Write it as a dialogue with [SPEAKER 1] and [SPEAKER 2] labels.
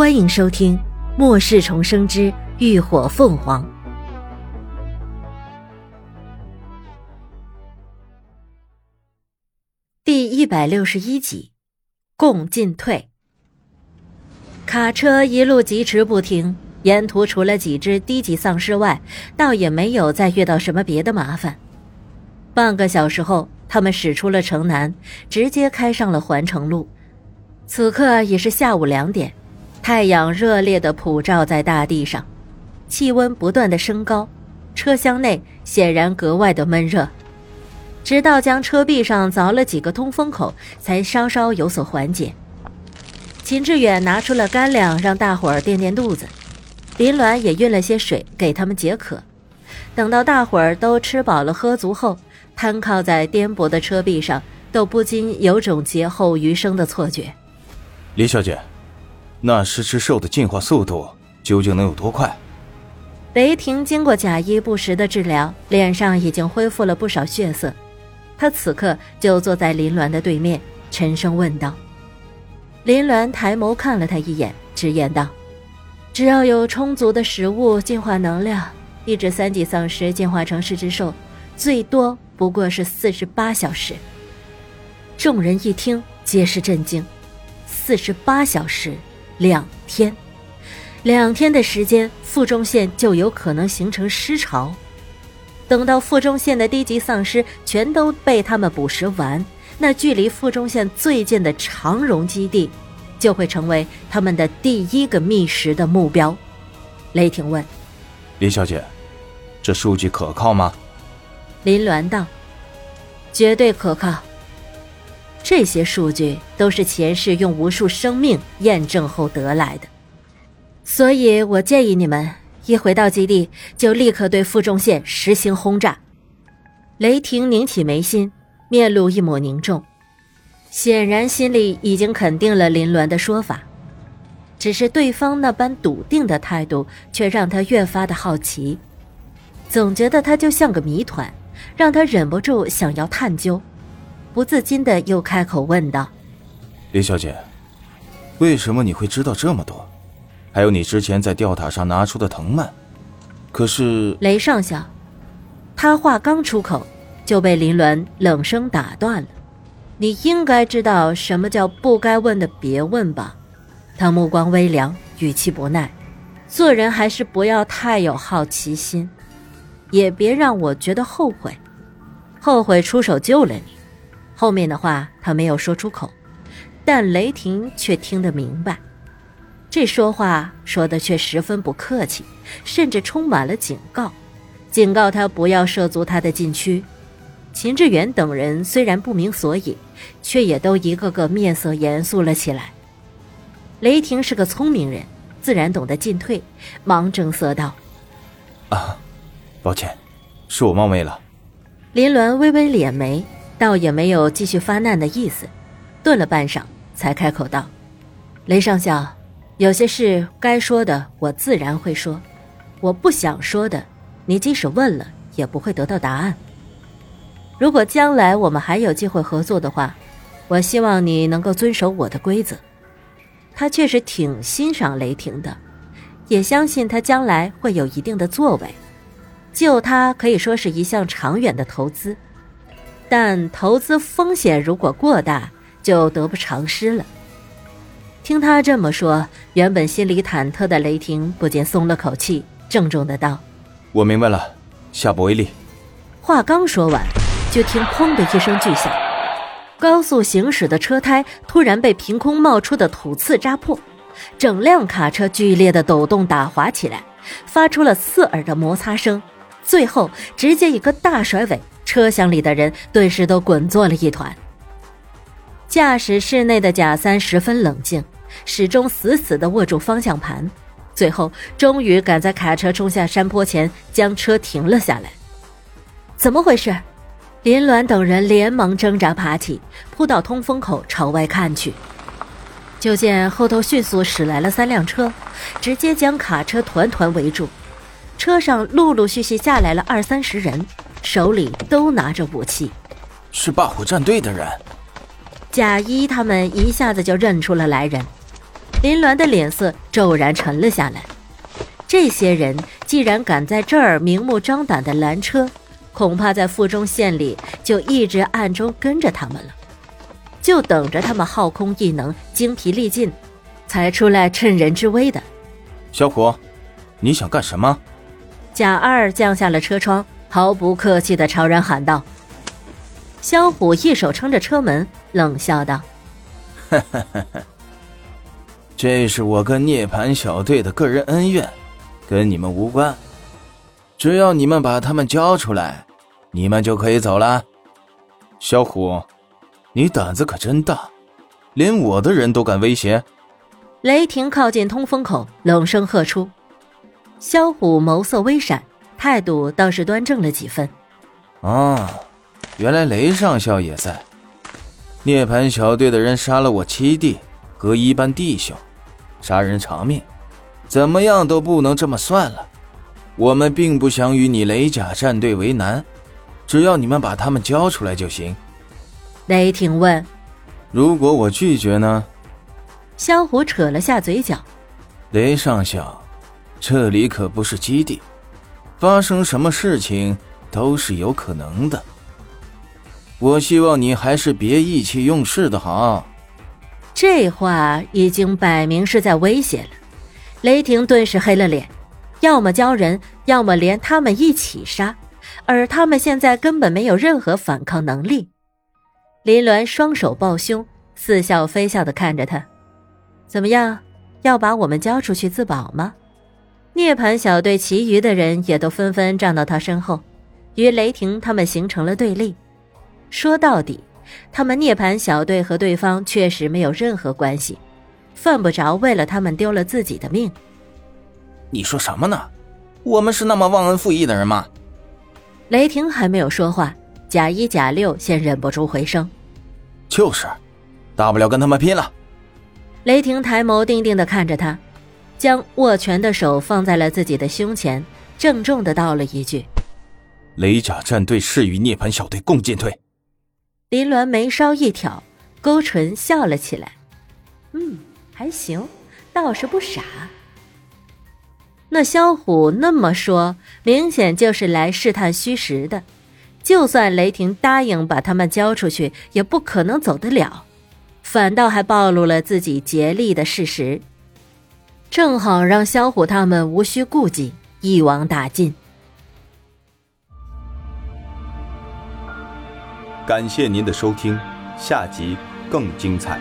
[SPEAKER 1] 欢迎收听《末世重生之浴火凤凰》第一百六十一集，共进退。卡车一路疾驰不停，沿途除了几只低级丧尸外，倒也没有再遇到什么别的麻烦。半个小时后，他们驶出了城南，直接开上了环城路。此刻已是下午两点。太阳热烈的普照在大地上，气温不断的升高，车厢内显然格外的闷热。直到将车壁上凿了几个通风口，才稍稍有所缓解。秦志远拿出了干粮让大伙儿垫垫肚子，林鸾也运了些水给他们解渴。等到大伙儿都吃饱了喝足后，瘫靠在颠簸的车壁上，都不禁有种劫后余生的错觉。
[SPEAKER 2] 李小姐。那食吃兽的进化速度究竟能有多快？
[SPEAKER 1] 雷霆经过贾医不时的治疗，脸上已经恢复了不少血色。他此刻就坐在林鸾的对面，沉声问道：“林鸾抬眸看了他一眼，直言道：‘只要有充足的食物进化能量，一只三级丧尸进化成食之兽，最多不过是四十八小时。’”众人一听，皆是震惊：“四十八小时！”两天，两天的时间，腹中线就有可能形成尸潮。等到腹中线的低级丧尸全都被他们捕食完，那距离腹中线最近的长荣基地，就会成为他们的第一个觅食的目标。雷霆问：“
[SPEAKER 2] 林小姐，这数据可靠吗？”
[SPEAKER 1] 林鸾道：“绝对可靠。”这些数据都是前世用无数生命验证后得来的，所以我建议你们一回到基地就立刻对负重线实行轰炸。雷霆拧起眉心，面露一抹凝重，显然心里已经肯定了林鸾的说法，只是对方那般笃定的态度却让他越发的好奇，总觉得他就像个谜团，让他忍不住想要探究。不自禁的又开口问道：“
[SPEAKER 2] 林小姐，为什么你会知道这么多？还有你之前在吊塔上拿出的藤蔓，可是……”
[SPEAKER 1] 雷上校，他话刚出口，就被林鸾冷声打断了。你应该知道什么叫不该问的别问吧？他目光微凉，语气不耐：“做人还是不要太有好奇心，也别让我觉得后悔，后悔出手救了你。”后面的话他没有说出口，但雷霆却听得明白，这说话说的却十分不客气，甚至充满了警告，警告他不要涉足他的禁区。秦志远等人虽然不明所以，却也都一个个面色严肃了起来。雷霆是个聪明人，自然懂得进退，忙正色道：“
[SPEAKER 2] 啊，抱歉，是我冒昧了。”
[SPEAKER 1] 林鸾微微敛眉。倒也没有继续发难的意思，顿了半晌，才开口道：“雷上校，有些事该说的我自然会说，我不想说的，你即使问了也不会得到答案。如果将来我们还有机会合作的话，我希望你能够遵守我的规则。”他确实挺欣赏雷霆的，也相信他将来会有一定的作为，救他可以说是一项长远的投资。但投资风险如果过大，就得不偿失了。听他这么说，原本心里忐忑的雷霆不禁松了口气，郑重的道：“
[SPEAKER 2] 我明白了，下不为例。”
[SPEAKER 1] 话刚说完，就听“砰”的一声巨响，高速行驶的车胎突然被凭空冒出的土刺扎破，整辆卡车剧烈的抖动打滑起来，发出了刺耳的摩擦声，最后直接一个大甩尾。车厢里的人顿时都滚作了一团。驾驶室内的贾三十分冷静，始终死死地握住方向盘，最后终于赶在卡车冲下山坡前将车停了下来。怎么回事？林鸾等人连忙挣扎爬起，扑到通风口朝外看去，就见后头迅速驶来了三辆车，直接将卡车团团围住。车上陆陆续续下来了二三十人。手里都拿着武器，
[SPEAKER 2] 是霸虎战队的人。
[SPEAKER 1] 贾一他们一下子就认出了来人，林鸾的脸色骤然沉了下来。这些人既然敢在这儿明目张胆的拦车，恐怕在附中县里就一直暗中跟着他们了，就等着他们耗空异能、精疲力尽，才出来趁人之危的。
[SPEAKER 2] 小虎，你想干什么？
[SPEAKER 1] 贾二降下了车窗，毫不客气的朝人喊道。萧虎一手撑着车门，冷笑道：“
[SPEAKER 2] 这是我跟涅槃小队的个人恩怨。”跟你们无关，只要你们把他们交出来，你们就可以走了。萧虎，你胆子可真大，连我的人都敢威胁。
[SPEAKER 1] 雷霆靠近通风口，冷声喝出。萧虎眸色微闪，态度倒是端正了几分。
[SPEAKER 2] 啊，原来雷上校也在。涅槃小队的人杀了我七弟和一班弟兄，杀人偿命。怎么样都不能这么算了，我们并不想与你雷甲战队为难，只要你们把他们交出来就行。
[SPEAKER 1] 雷霆问：“
[SPEAKER 2] 如果我拒绝呢？”
[SPEAKER 1] 萧虎扯了下嘴角：“
[SPEAKER 2] 雷上校，这里可不是基地，发生什么事情都是有可能的。我希望你还是别意气用事的好。”
[SPEAKER 1] 这话已经摆明是在威胁了。雷霆顿时黑了脸，要么交人，要么连他们一起杀，而他们现在根本没有任何反抗能力。林鸾双手抱胸，似笑非笑的看着他：“怎么样，要把我们交出去自保吗？”涅槃小队其余的人也都纷纷站到他身后，与雷霆他们形成了对立。说到底，他们涅槃小队和对方确实没有任何关系。犯不着为了他们丢了自己的命。
[SPEAKER 2] 你说什么呢？我们是那么忘恩负义的人吗？
[SPEAKER 1] 雷霆还没有说话，贾一、贾六先忍不住回声：“
[SPEAKER 2] 就是，大不了跟他们拼了。”
[SPEAKER 1] 雷霆抬眸定定的看着他，将握拳的手放在了自己的胸前，郑重的道了一句：“
[SPEAKER 2] 雷甲战队誓与涅槃小队共进退。”
[SPEAKER 1] 林鸾眉梢一挑，勾唇笑了起来：“嗯。”还行，倒是不傻。那萧虎那么说，明显就是来试探虚实的。就算雷霆答应把他们交出去，也不可能走得了，反倒还暴露了自己竭力的事实，正好让萧虎他们无需顾忌，一网打尽。
[SPEAKER 3] 感谢您的收听，下集更精彩。